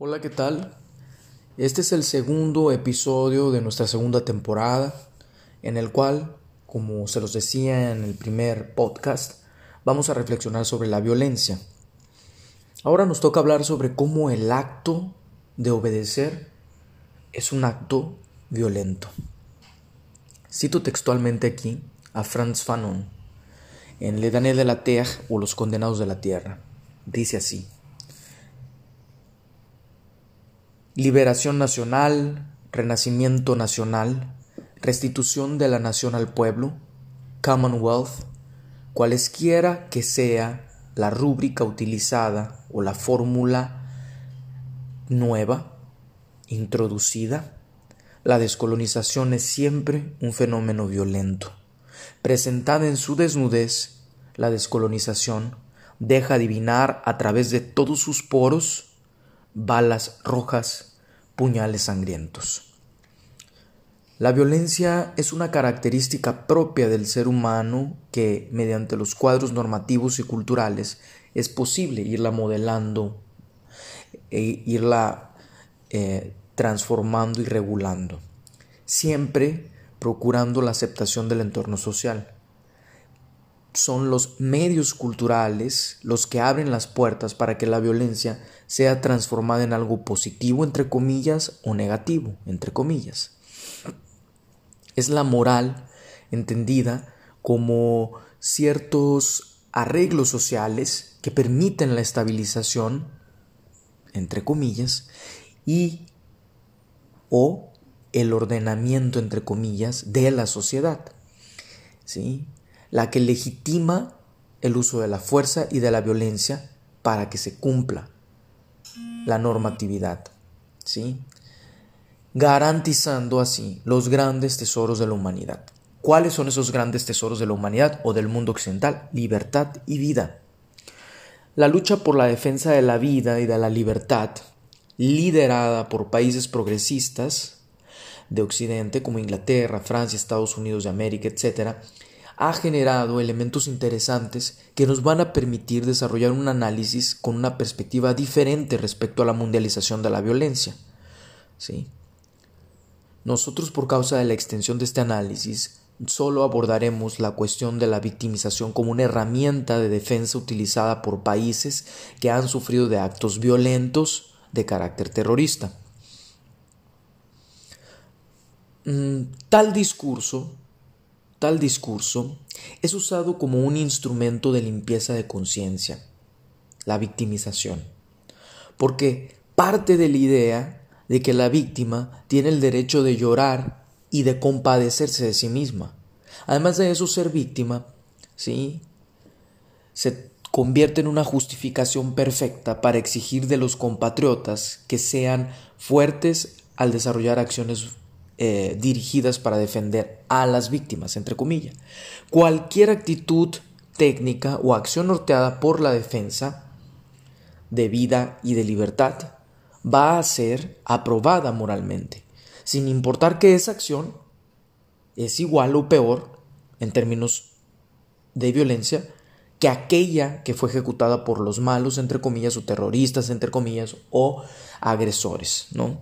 Hola, ¿qué tal? Este es el segundo episodio de nuestra segunda temporada, en el cual, como se los decía en el primer podcast, vamos a reflexionar sobre la violencia. Ahora nos toca hablar sobre cómo el acto de obedecer es un acto violento. Cito textualmente aquí a Franz Fanon en Le Daniel de la Terre o Los Condenados de la Tierra. Dice así. Liberación nacional, renacimiento nacional, restitución de la nación al pueblo, Commonwealth, cualesquiera que sea la rúbrica utilizada o la fórmula nueva, introducida, la descolonización es siempre un fenómeno violento. Presentada en su desnudez, la descolonización deja adivinar a través de todos sus poros balas rojas, puñales sangrientos. La violencia es una característica propia del ser humano que, mediante los cuadros normativos y culturales, es posible irla modelando e irla eh, transformando y regulando, siempre procurando la aceptación del entorno social son los medios culturales los que abren las puertas para que la violencia sea transformada en algo positivo, entre comillas, o negativo, entre comillas. Es la moral entendida como ciertos arreglos sociales que permiten la estabilización, entre comillas, y o el ordenamiento, entre comillas, de la sociedad. ¿Sí? La que legitima el uso de la fuerza y de la violencia para que se cumpla la normatividad, ¿sí? garantizando así los grandes tesoros de la humanidad. ¿Cuáles son esos grandes tesoros de la humanidad o del mundo occidental? Libertad y vida. La lucha por la defensa de la vida y de la libertad, liderada por países progresistas de Occidente como Inglaterra, Francia, Estados Unidos de América, etc., ha generado elementos interesantes que nos van a permitir desarrollar un análisis con una perspectiva diferente respecto a la mundialización de la violencia. ¿Sí? Nosotros por causa de la extensión de este análisis solo abordaremos la cuestión de la victimización como una herramienta de defensa utilizada por países que han sufrido de actos violentos de carácter terrorista. Mm, tal discurso Tal discurso es usado como un instrumento de limpieza de conciencia, la victimización, porque parte de la idea de que la víctima tiene el derecho de llorar y de compadecerse de sí misma. Además de eso, ser víctima, ¿sí? Se convierte en una justificación perfecta para exigir de los compatriotas que sean fuertes al desarrollar acciones eh, dirigidas para defender a las víctimas, entre comillas. Cualquier actitud técnica o acción norteada por la defensa de vida y de libertad va a ser aprobada moralmente, sin importar que esa acción es igual o peor en términos de violencia que aquella que fue ejecutada por los malos, entre comillas, o terroristas, entre comillas, o agresores, ¿no?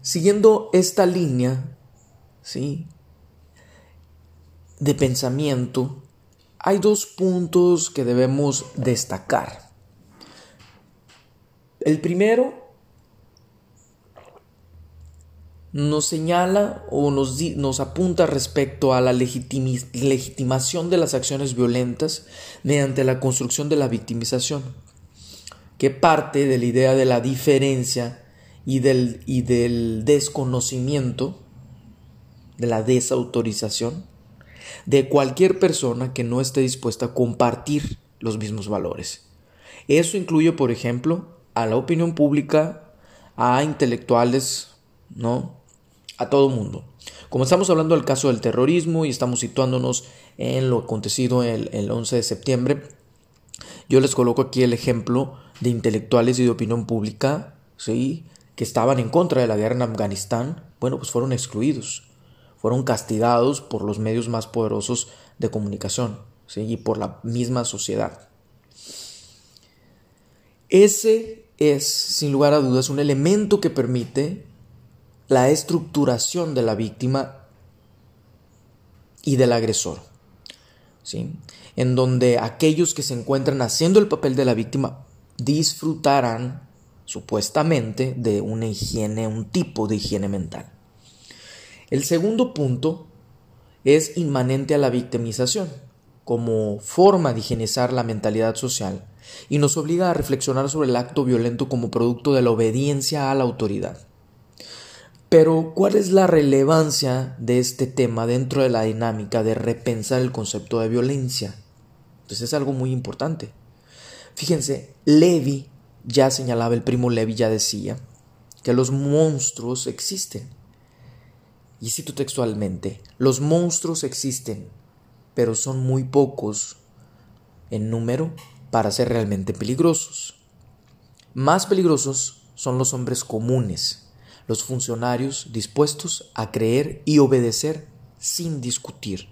Siguiendo esta línea, ¿sí? De pensamiento, hay dos puntos que debemos destacar. El primero nos señala o nos, nos apunta respecto a la legitimación de las acciones violentas mediante la construcción de la victimización, que parte de la idea de la diferencia y del, y del desconocimiento, de la desautorización, de cualquier persona que no esté dispuesta a compartir los mismos valores. Eso incluye, por ejemplo, a la opinión pública, a intelectuales, ¿no? A todo mundo. Como estamos hablando del caso del terrorismo y estamos situándonos en lo acontecido el, el 11 de septiembre, yo les coloco aquí el ejemplo de intelectuales y de opinión pública, ¿sí? Que estaban en contra de la guerra en Afganistán, bueno, pues fueron excluidos, fueron castigados por los medios más poderosos de comunicación y por la misma sociedad. Ese es, sin lugar a dudas, un elemento que permite la estructuración de la víctima y del agresor. ¿sí? En donde aquellos que se encuentran haciendo el papel de la víctima disfrutarán supuestamente de una higiene, un tipo de higiene mental. El segundo punto es inmanente a la victimización, como forma de higienizar la mentalidad social, y nos obliga a reflexionar sobre el acto violento como producto de la obediencia a la autoridad. Pero, ¿cuál es la relevancia de este tema dentro de la dinámica de repensar el concepto de violencia? Pues es algo muy importante. Fíjense, Levi ya señalaba, el primo Levi ya decía, que los monstruos existen. Y cito textualmente, los monstruos existen, pero son muy pocos en número para ser realmente peligrosos. Más peligrosos son los hombres comunes, los funcionarios dispuestos a creer y obedecer sin discutir.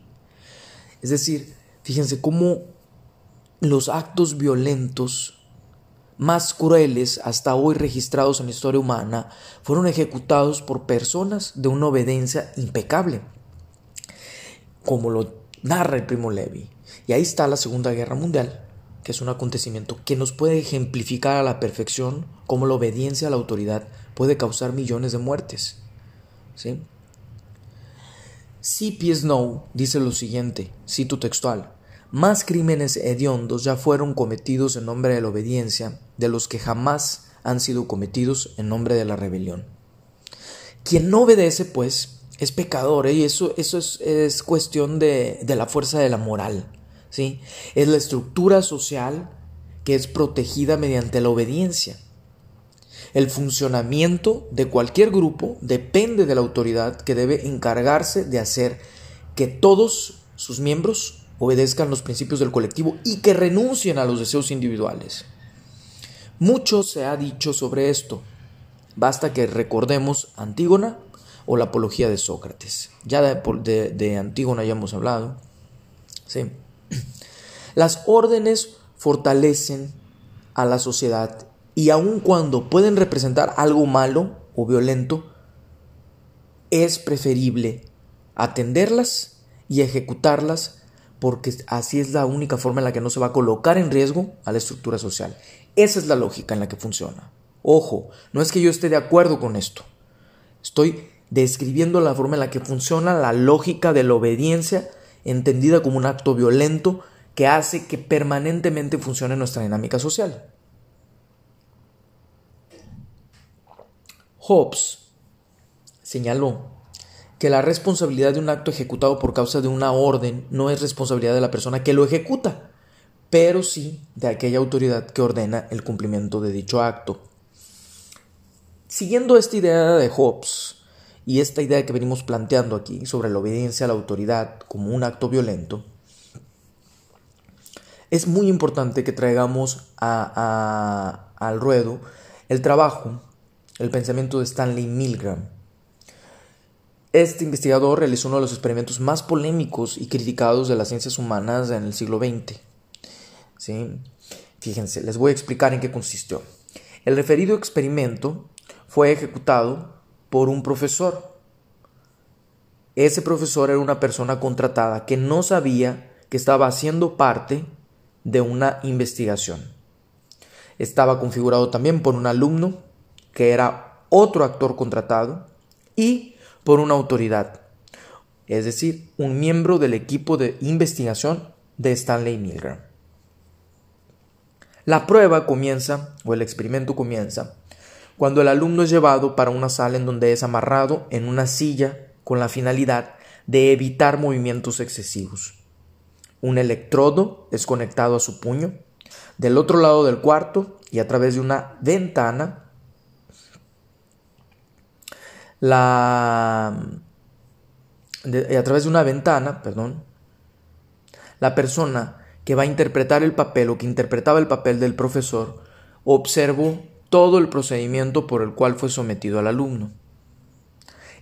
Es decir, fíjense cómo los actos violentos más crueles hasta hoy registrados en la historia humana fueron ejecutados por personas de una obediencia impecable, como lo narra el primo Levi. Y ahí está la Segunda Guerra Mundial, que es un acontecimiento que nos puede ejemplificar a la perfección cómo la obediencia a la autoridad puede causar millones de muertes. ¿Sí? C.P. Snow dice lo siguiente, cito textual, más crímenes hediondos ya fueron cometidos en nombre de la obediencia de los que jamás han sido cometidos en nombre de la rebelión. Quien no obedece, pues, es pecador, ¿eh? y eso, eso es, es cuestión de, de la fuerza de la moral. ¿sí? Es la estructura social que es protegida mediante la obediencia. El funcionamiento de cualquier grupo depende de la autoridad que debe encargarse de hacer que todos sus miembros obedezcan los principios del colectivo y que renuncien a los deseos individuales. Mucho se ha dicho sobre esto. Basta que recordemos Antígona o la apología de Sócrates. Ya de, Antígona ya hemos hablado. Sí. Las órdenes fortalecen a la sociedad y aun cuando pueden representar algo malo o violento, es preferible atenderlas y ejecutarlas porque así es la única forma en la que no se va a colocar en riesgo a la estructura social. Esa es la lógica en la que funciona. Ojo, no es que yo esté de acuerdo con esto. Estoy describiendo la forma en la que funciona la lógica de la obediencia entendida como un acto violento que hace que permanentemente funcione nuestra dinámica social. Hobbes señaló que la responsabilidad de un acto ejecutado por causa de una orden no es responsabilidad de la persona que lo ejecuta, pero sí de aquella autoridad que ordena el cumplimiento de dicho acto. Siguiendo esta idea de Hobbes y esta idea que venimos planteando aquí sobre la obediencia a la autoridad como un acto violento, es muy importante que traigamos al ruedo el trabajo, el pensamiento de Stanley Milgram. Este investigador realizó uno de los experimentos más polémicos y criticados de las ciencias humanas en el siglo XX. ¿Sí? Fíjense, les voy a explicar en qué consistió. El referido experimento fue ejecutado por un profesor. Ese profesor era una persona contratada que no sabía que estaba haciendo parte de una investigación. Estaba configurado también por un alumno, que era otro actor contratado, y por una autoridad, es decir, un miembro del equipo de investigación de Stanley Milgram. La prueba comienza, o el experimento comienza, cuando el alumno es llevado para una sala en donde es amarrado en una silla con la finalidad de evitar movimientos excesivos. Un electrodo es conectado a su puño. Del otro lado del cuarto y a través de una ventana, la a través de una ventana, perdón, la persona que va a interpretar el papel o que interpretaba el papel del profesor observó todo el procedimiento por el cual fue sometido al alumno.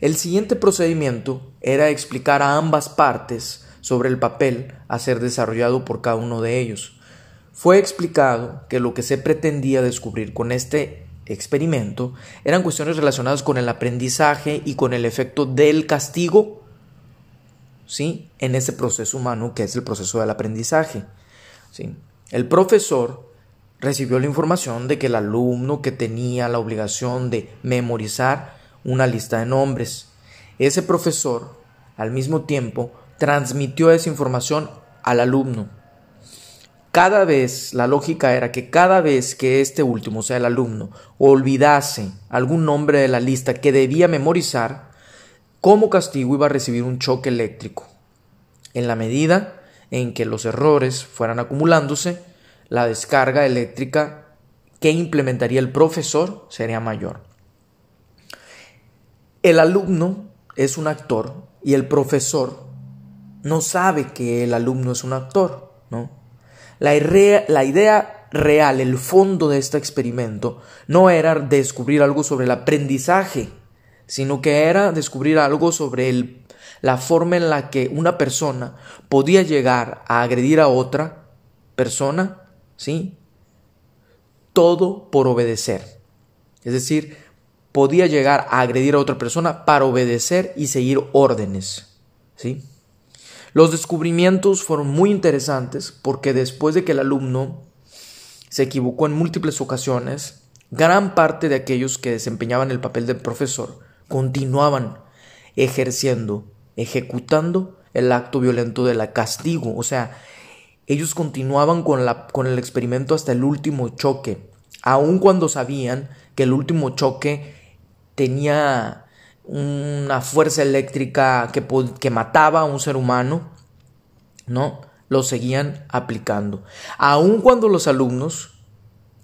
El siguiente procedimiento era explicar a ambas partes sobre el papel a ser desarrollado por cada uno de ellos, fue explicado que lo que se pretendía descubrir con este experimento eran cuestiones relacionadas con el aprendizaje y con el efecto del castigo ¿sí? en ese proceso humano que es el proceso del aprendizaje. ¿sí? El profesor recibió la información de que el alumno que tenía la obligación de memorizar una lista de nombres, ese profesor al mismo tiempo transmitió esa información al alumno. Cada vez, la lógica era que cada vez que este último, o sea, el alumno, olvidase algún nombre de la lista que debía memorizar, como castigo iba a recibir un choque eléctrico. En la medida en que los errores fueran acumulándose, la descarga eléctrica que implementaría el profesor sería mayor. El alumno es un actor y el profesor no sabe que el alumno es un actor, ¿no? La, idea real, el fondo de este experimento, no era descubrir algo sobre el aprendizaje, sino que era descubrir algo sobre el, la forma en la que una persona podía llegar a agredir a otra persona, ¿sí? Todo por obedecer. Es decir, podía llegar a agredir a otra persona para obedecer y seguir órdenes, ¿sí? Los descubrimientos fueron muy interesantes porque después de que el alumno se equivocó en múltiples ocasiones, gran parte de aquellos que desempeñaban el papel del profesor continuaban ejerciendo, ejecutando el acto violento de la castigo, o sea, ellos continuaban con, la, con el experimento hasta el último choque, aun cuando sabían que el último choque tenía una fuerza eléctrica que, que mataba a un ser humano, ¿no? Lo seguían aplicando. Aun cuando los alumnos,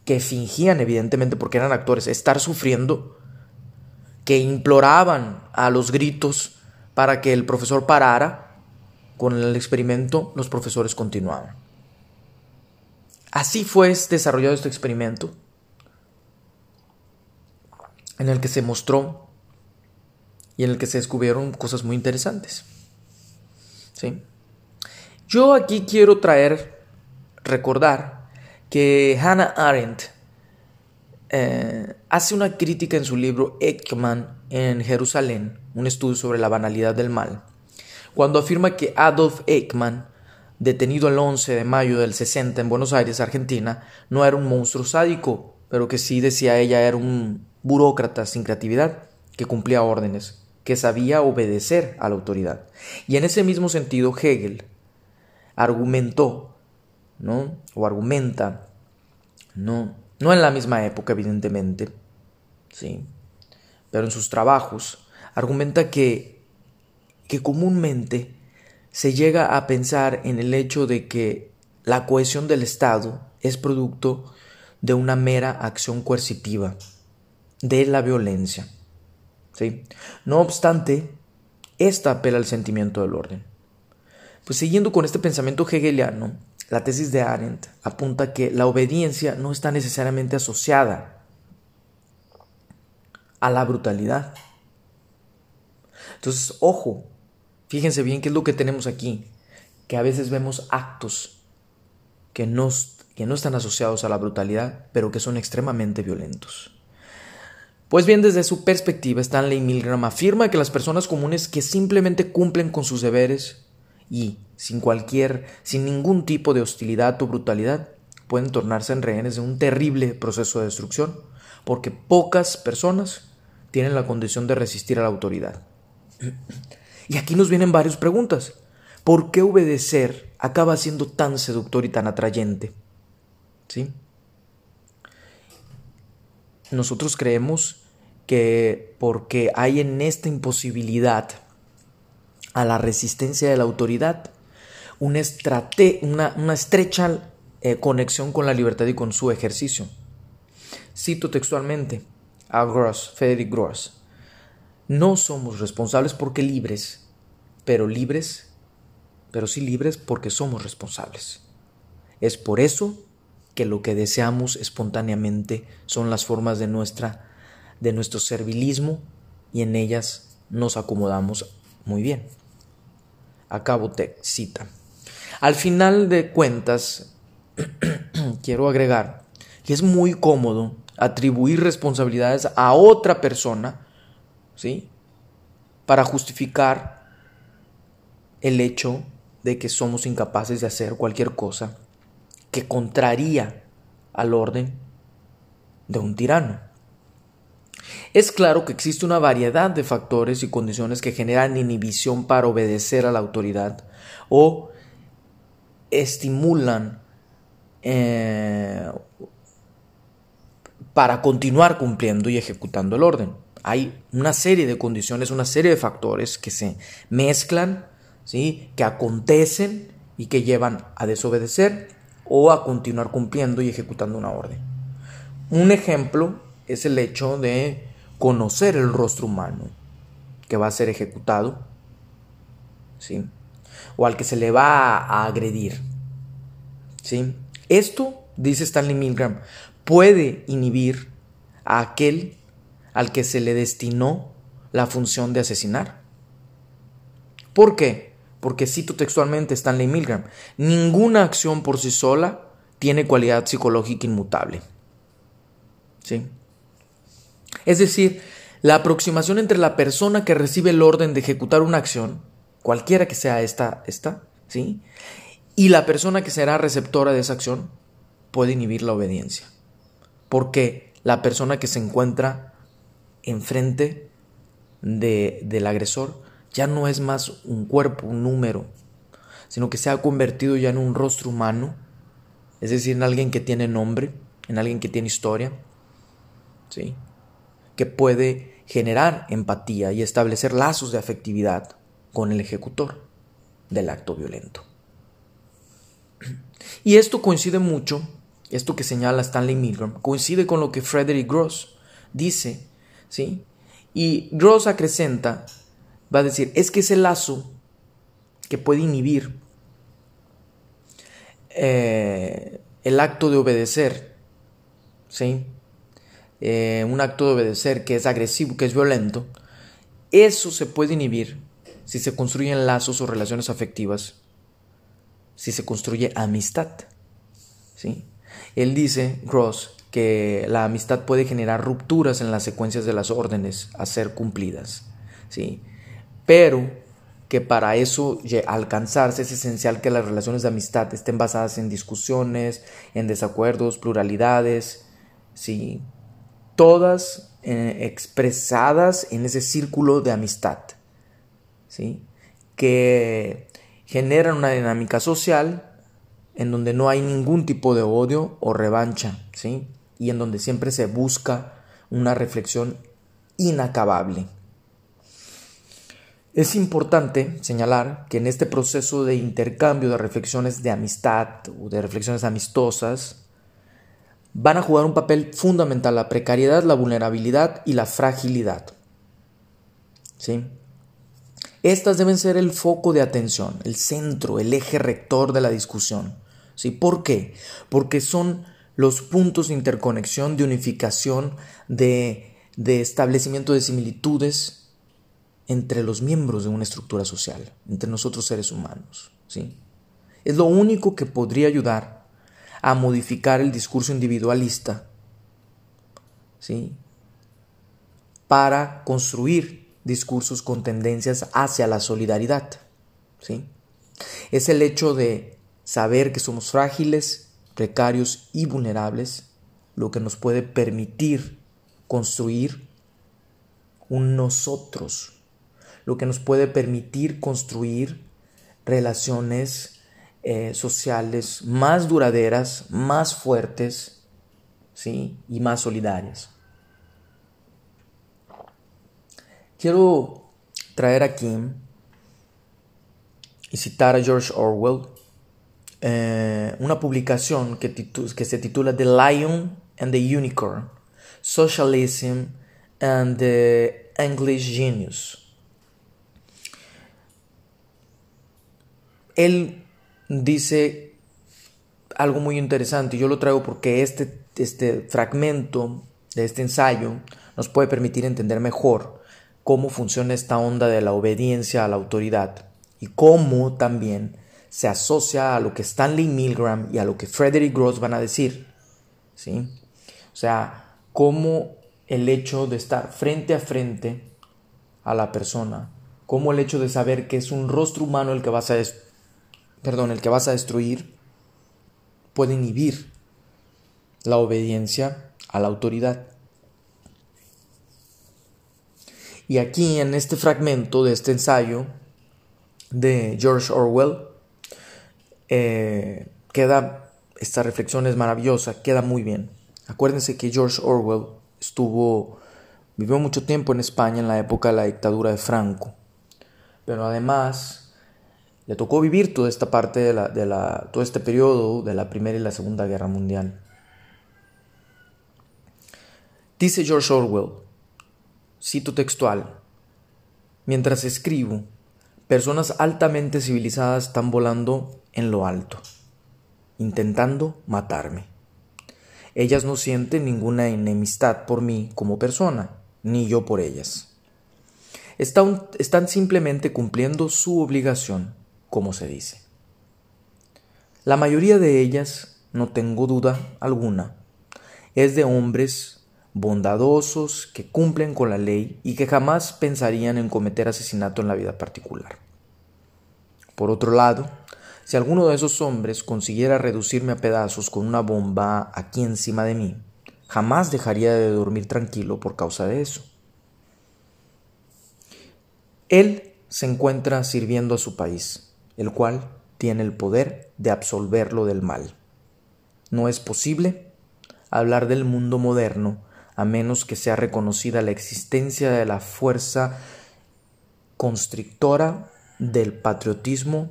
que fingían evidentemente porque eran actores, estar sufriendo, que imploraban a los gritos para que el profesor parara, con el experimento los profesores continuaban. Así fue desarrollado este experimento, en el que se mostró y en el que se descubrieron cosas muy interesantes. ¿Sí? Yo aquí quiero traer, recordar que Hannah Arendt eh, hace una crítica en su libro Ekman en Jerusalén, un estudio sobre la banalidad del mal, cuando afirma que Adolf Ekman, detenido el 11 de mayo del 60 en Buenos Aires, Argentina, no era un monstruo sádico, pero que sí, decía ella, era un burócrata sin creatividad que cumplía órdenes que sabía obedecer a la autoridad. Y en ese mismo sentido Hegel argumentó, ¿no? O argumenta, no, no en la misma época evidentemente, sí, pero en sus trabajos argumenta que que comúnmente se llega a pensar en el hecho de que la cohesión del Estado es producto de una mera acción coercitiva, de la violencia. No obstante, esta apela al sentimiento del orden. Pues siguiendo con este pensamiento hegeliano, la tesis de Arendt apunta que la obediencia no está necesariamente asociada a la brutalidad. Entonces, ojo, fíjense bien qué es lo que tenemos aquí, que a veces vemos actos que no, que no están asociados a la brutalidad, pero que son extremadamente violentos. Pues bien, desde su perspectiva, Stanley Milgram afirma que las personas comunes que simplemente cumplen con sus deberes y, sin cualquier, sin ningún tipo de hostilidad o brutalidad, pueden tornarse en rehenes de un terrible proceso de destrucción, porque pocas personas tienen la condición de resistir a la autoridad. Y aquí nos vienen varias preguntas. ¿Por qué obedecer acaba siendo tan seductor y tan atrayente? ¿Sí? Nosotros creemos que porque hay en esta imposibilidad a la resistencia de la autoridad una, una, estrecha eh, conexión con la libertad y con su ejercicio. Cito textualmente a Gross, Frederick Gross. No somos responsables porque libres, pero libres, pero sí libres porque somos responsables. Es por eso que lo que deseamos espontáneamente son las formas de nuestra de nuestro servilismo y en ellas nos acomodamos muy bien. Acabo te cita. Al final de cuentas, quiero agregar que es muy cómodo atribuir responsabilidades a otra persona, ¿sí? Para justificar el hecho de que somos incapaces de hacer cualquier cosa que contraría al orden de un tirano. Es claro que existe una variedad de factores y condiciones que generan inhibición para obedecer a la autoridad o estimulan eh, para continuar cumpliendo y ejecutando el orden. Hay una serie de condiciones, una serie de factores que se mezclan, ¿sí? que acontecen y que llevan a desobedecer o a continuar cumpliendo y ejecutando una orden. Un ejemplo es el hecho de conocer el rostro humano que va a ser ejecutado, ¿sí? o al que se le va a agredir. ¿sí? Esto, dice Stanley Milgram, puede inhibir a aquel al que se le destinó la función de asesinar. ¿Por qué? Porque cito textualmente Stanley Milgram, ninguna acción por sí sola tiene cualidad psicológica inmutable. ¿Sí? Es decir, la aproximación entre la persona que recibe el orden de ejecutar una acción, cualquiera que sea esta, esta, ¿sí? Y la persona que será receptora de esa acción puede inhibir la obediencia. Porque la persona que se encuentra enfrente de, del agresor ya no es más un cuerpo, un número, sino que se ha convertido ya en un rostro humano, es decir, en alguien que tiene nombre, en alguien que tiene historia, ¿sí? que puede generar empatía y establecer lazos de afectividad con el ejecutor del acto violento. Y esto coincide mucho, esto que señala Stanley Milgram, coincide con lo que Frederick Gross dice, ¿sí? Y Gross acrecenta, va a decir, es que ese lazo que puede inhibir eh, el acto de obedecer, ¿sí? Eh, un acto de obedecer que es agresivo, que es violento, eso se puede inhibir si se construyen lazos o relaciones afectivas, si se construye amistad. ¿sí? Él dice, Gross, que la amistad puede generar rupturas en las secuencias de las órdenes a ser cumplidas. ¿sí? Pero que para eso alcanzarse es esencial que las relaciones de amistad estén basadas en discusiones, en desacuerdos, pluralidades, ¿sí? todas eh, expresadas en ese círculo de amistad, ¿sí? que generan una dinámica social en donde no hay ningún tipo de odio o revancha, ¿sí? y en donde siempre se busca una reflexión inacabable. Es importante señalar que en este proceso de intercambio de reflexiones de amistad o de reflexiones amistosas, van a jugar un papel fundamental la precariedad, la vulnerabilidad y la fragilidad. ¿Sí? Estas deben ser el foco de atención, el centro, el eje rector de la discusión. ¿Sí? ¿Por qué? Porque son los puntos de interconexión, de unificación, de, de establecimiento de similitudes entre los miembros de una estructura social, entre nosotros seres humanos. ¿sí? Es lo único que podría ayudar a modificar el discurso individualista, ¿sí? Para construir discursos con tendencias hacia la solidaridad, ¿sí? Es el hecho de saber que somos frágiles, precarios y vulnerables lo que nos puede permitir construir un nosotros, lo que nos puede permitir construir relaciones eh, sociales más duraderas, más fuertes ¿sí? y más solidarias. Quiero traer aquí y citar a George Orwell eh, una publicación que, que se titula The Lion and the Unicorn, Socialism and the English Genius. Él dice algo muy interesante. Yo lo traigo porque este, este fragmento de este ensayo nos puede permitir entender mejor cómo funciona esta onda de la obediencia a la autoridad y cómo también se asocia a lo que Stanley Milgram y a lo que Frederick Gross van a decir. ¿sí? O sea, cómo el hecho de estar frente a frente a la persona, cómo el hecho de saber que es un rostro humano el que vas a, perdón, el que vas a destruir, puede inhibir la obediencia a la autoridad. Y aquí en este fragmento de este ensayo de George Orwell, eh, queda, esta reflexión es maravillosa, queda muy bien. Acuérdense que George Orwell estuvo, vivió mucho tiempo en España en la época de la dictadura de Franco, pero además le tocó vivir toda esta parte de la, de la, todo este periodo de la Primera y la Segunda Guerra Mundial. Dice George Orwell, cito textual, mientras escribo, personas altamente civilizadas están volando en lo alto, intentando matarme. Ellas no sienten ninguna enemistad por mí como persona, ni yo por ellas. Están, están simplemente cumpliendo su obligación, como se dice. La mayoría de ellas, no tengo duda alguna, es de hombres bondadosos que cumplen con la ley y que jamás pensarían en cometer asesinato en la vida particular. Por otro lado, si alguno de esos hombres consiguiera reducirme a pedazos con una bomba aquí encima de mí, jamás dejaría de dormir tranquilo por causa de eso. Él se encuentra sirviendo a su país, el cual tiene el poder de absolverlo del mal. No es posible hablar del mundo moderno a menos que sea reconocida la existencia de la fuerza constrictora del patriotismo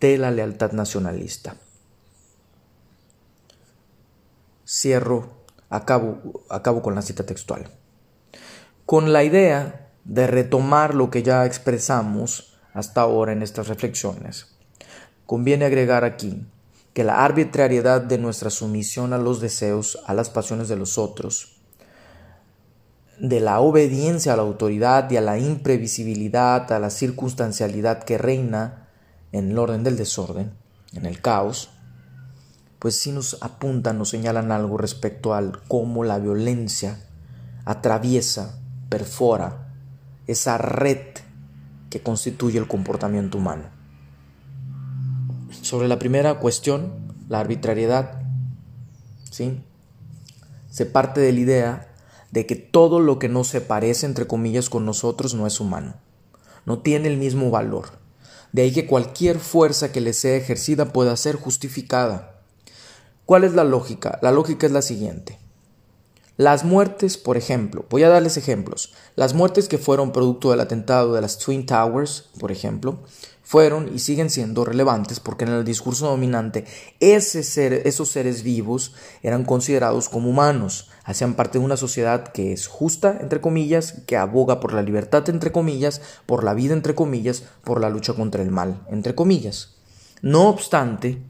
de la lealtad nacionalista. Cierro, acabo, acabo con la cita textual. Con la idea de retomar lo que ya expresamos hasta ahora en estas reflexiones, conviene agregar aquí que la arbitrariedad de nuestra sumisión a los deseos, a las pasiones de los otros, de la obediencia a la autoridad y a la imprevisibilidad, a la circunstancialidad que reina en el orden del desorden, en el caos, pues sí nos apuntan, nos señalan algo respecto al cómo la violencia atraviesa, perfora esa red que constituye el comportamiento humano. Sobre la primera cuestión, la arbitrariedad, ¿sí? Se parte de la idea de que todo lo que no se parece, entre comillas, con nosotros no es humano, no tiene el mismo valor. De ahí que cualquier fuerza que le sea ejercida pueda ser justificada. ¿Cuál es la lógica? La lógica es la siguiente. Las muertes, por ejemplo, voy a darles ejemplos. Las muertes que fueron producto del atentado de las Twin Towers, por ejemplo, fueron y siguen siendo relevantes porque en el discurso dominante ese ser, esos seres vivos eran considerados como humanos, hacían parte de una sociedad que es justa, entre comillas, que aboga por la libertad, entre comillas, por la vida, entre comillas, por la lucha contra el mal, entre comillas. No obstante,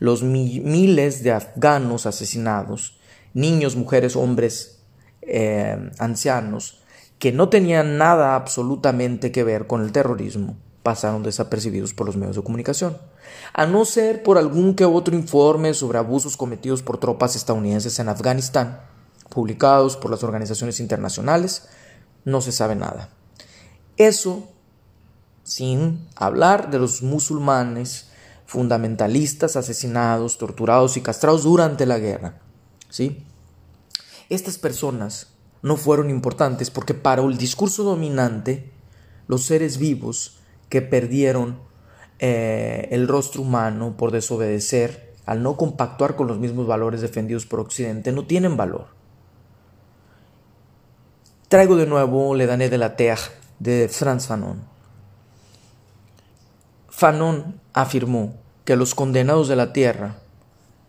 los miles de afganos asesinados, niños, mujeres, hombres, eh, ancianos, que no tenían nada absolutamente que ver con el terrorismo, pasaron desapercibidos por los medios de comunicación, a no ser por algún que otro informe sobre abusos cometidos por tropas estadounidenses en Afganistán, publicados por las organizaciones internacionales, no se sabe nada. Eso sin hablar de los musulmanes fundamentalistas asesinados, torturados y castrados durante la guerra. ¿Sí? Estas personas no fueron importantes porque para el discurso dominante, los seres vivos que perdieron eh, el rostro humano por desobedecer, al no compactuar con los mismos valores defendidos por Occidente, no tienen valor. Traigo de nuevo Le Dané de la Terre de Franz Fanon. Fanon afirmó que los condenados de la tierra,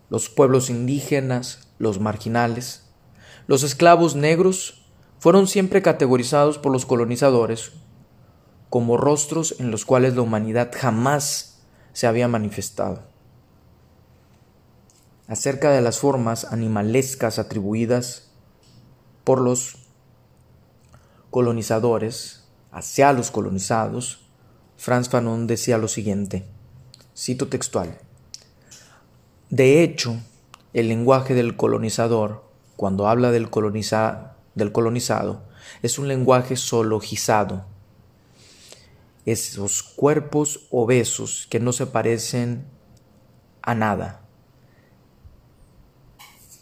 los pueblos indígenas, los marginales, los esclavos negros, fueron siempre categorizados por los colonizadores como rostros en los cuales la humanidad jamás se había manifestado. Acerca de las formas animalescas atribuidas por los colonizadores hacia los colonizados, Franz Fanon decía lo siguiente: Cito textual. De hecho, el lenguaje del colonizador, cuando habla del, del colonizado, es un lenguaje zoologizado. Esos cuerpos obesos que no se parecen a nada.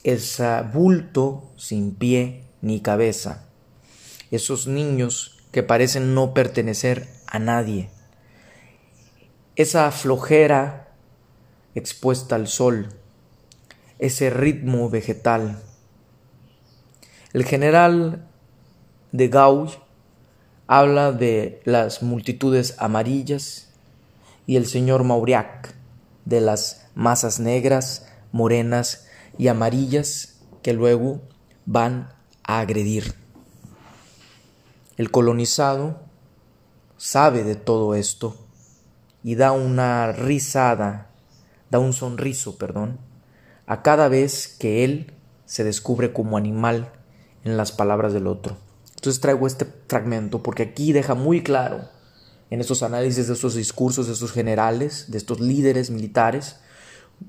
Ese bulto sin pie ni cabeza. Esos niños que parecen no pertenecer a nadie. Esa flojera expuesta al sol, ese ritmo vegetal. El general de Gaulle habla de las multitudes amarillas y el señor Mauriac de las masas negras, morenas y amarillas que luego van a agredir. El colonizado sabe de todo esto y da una risada da un sonriso, perdón, a cada vez que él se descubre como animal en las palabras del otro. Entonces traigo este fragmento porque aquí deja muy claro en estos análisis de estos discursos de estos generales, de estos líderes militares,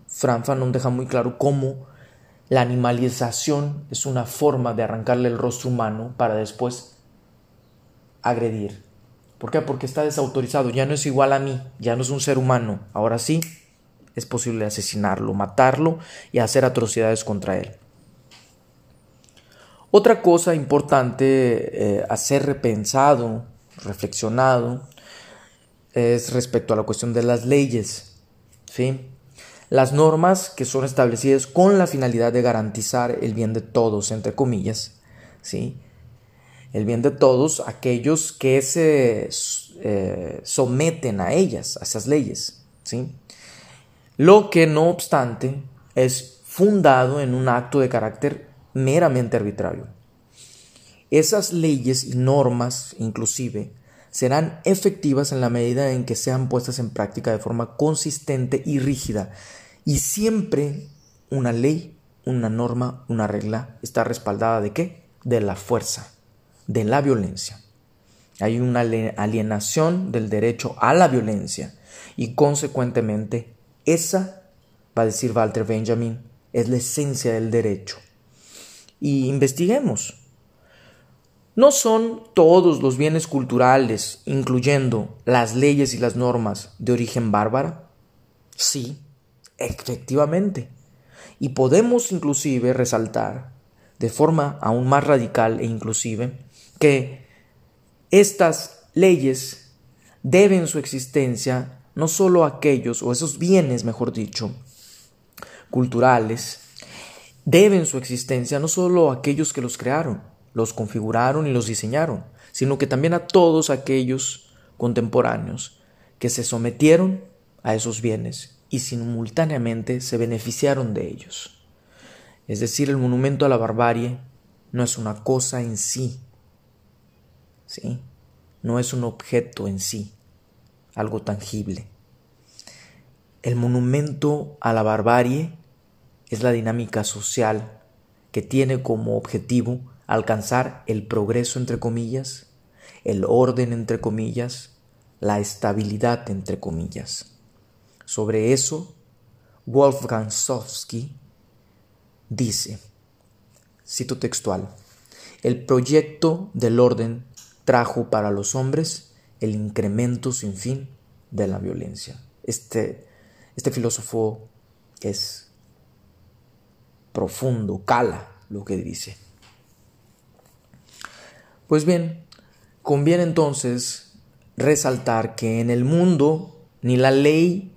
Fran Fanon deja muy claro cómo la animalización es una forma de arrancarle el rostro humano para después agredir. ¿Por qué? Porque está desautorizado, ya no es igual a mí, ya no es un ser humano. Ahora sí, es posible asesinarlo, matarlo y hacer atrocidades contra él. Otra cosa importante eh, a ser repensado, reflexionado, es respecto a la cuestión de las leyes. ¿sí? Las normas que son establecidas con la finalidad de garantizar el bien de todos, entre comillas, ¿sí? el bien de todos aquellos que se eh, someten a ellas, a esas leyes. ¿sí? Lo que no obstante es fundado en un acto de carácter meramente arbitrario. Esas leyes y normas, inclusive, serán efectivas en la medida en que sean puestas en práctica de forma consistente y rígida. Y siempre una ley, una norma, una regla está respaldada de qué? De la fuerza, de la violencia. Hay una alienación del derecho a la violencia y consecuentemente esa, va a decir Walter Benjamin, es la esencia del derecho. Y investiguemos. ¿No son todos los bienes culturales, incluyendo las leyes y las normas, de origen bárbara? Sí, efectivamente. Y podemos inclusive resaltar, de forma aún más radical e inclusive, que estas leyes deben su existencia no solo aquellos, o esos bienes, mejor dicho, culturales, deben su existencia no solo a aquellos que los crearon, los configuraron y los diseñaron, sino que también a todos aquellos contemporáneos que se sometieron a esos bienes y simultáneamente se beneficiaron de ellos. Es decir, el monumento a la barbarie no es una cosa en sí, ¿sí? no es un objeto en sí, algo tangible. El monumento a la barbarie es la dinámica social que tiene como objetivo alcanzar el progreso entre comillas, el orden entre comillas, la estabilidad entre comillas. Sobre eso, Wolfgang Sofsky dice, cito textual, el proyecto del orden trajo para los hombres el incremento sin fin de la violencia. Este, este filósofo es profundo, cala lo que dice. Pues bien, conviene entonces resaltar que en el mundo ni la ley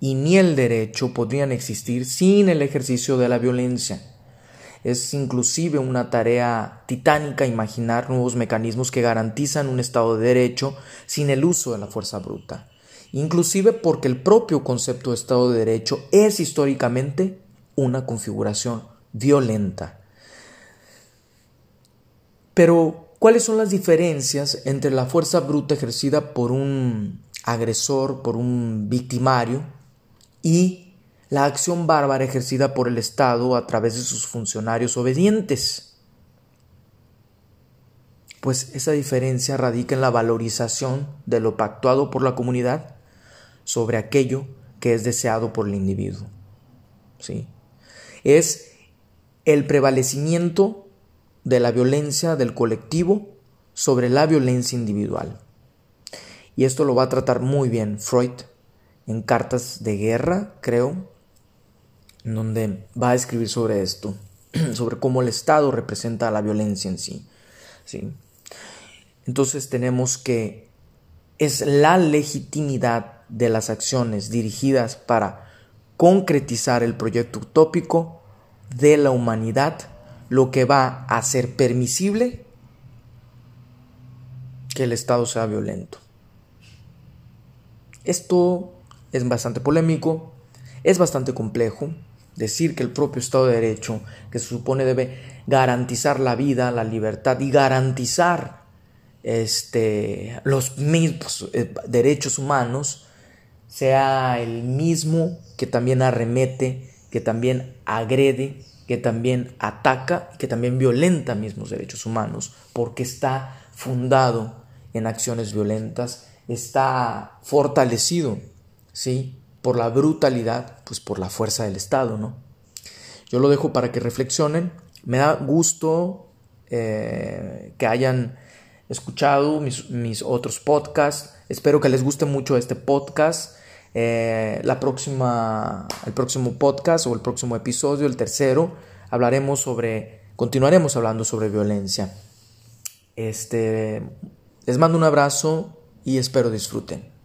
y ni el derecho podrían existir sin el ejercicio de la violencia. Es inclusive una tarea titánica imaginar nuevos mecanismos que garantizan un Estado de Derecho sin el uso de la fuerza bruta, inclusive porque el propio concepto de Estado de Derecho es históricamente una configuración violenta. Pero, ¿cuáles son las diferencias entre la fuerza bruta ejercida por un agresor, por un victimario, y la acción bárbara ejercida por el Estado a través de sus funcionarios obedientes. Pues esa diferencia radica en la valorización de lo pactuado por la comunidad sobre aquello que es deseado por el individuo. ¿sí? Es el prevalecimiento de la violencia del colectivo sobre la violencia individual. Y esto lo va a tratar muy bien Freud en Cartas de Guerra, creo, en donde va a escribir sobre esto, sobre cómo el Estado representa la violencia en sí. ¿sí? Entonces tenemos que es la legitimidad de las acciones dirigidas para concretizar el proyecto utópico de la humanidad lo que va a hacer permisible que el Estado sea violento. Esto es bastante polémico, es bastante complejo. Decir que el propio Estado de Derecho, que se supone debe garantizar la vida, la libertad y garantizar este, los mismos eh, derechos humanos, sea el mismo que también arremete, que también agrede, que también ataca, que también violenta mismos derechos humanos, porque está fundado en acciones violentas, está fortalecido, ¿sí? Por la brutalidad, pues por la fuerza del Estado, ¿no? Yo lo dejo para que reflexionen. Me da gusto eh, que hayan escuchado mis, otros podcasts. Espero que les guste mucho este podcast. Eh, la próxima, el próximo podcast o el próximo episodio, el tercero, hablaremos sobre, continuaremos hablando sobre violencia. Este, les mando un abrazo y espero disfruten.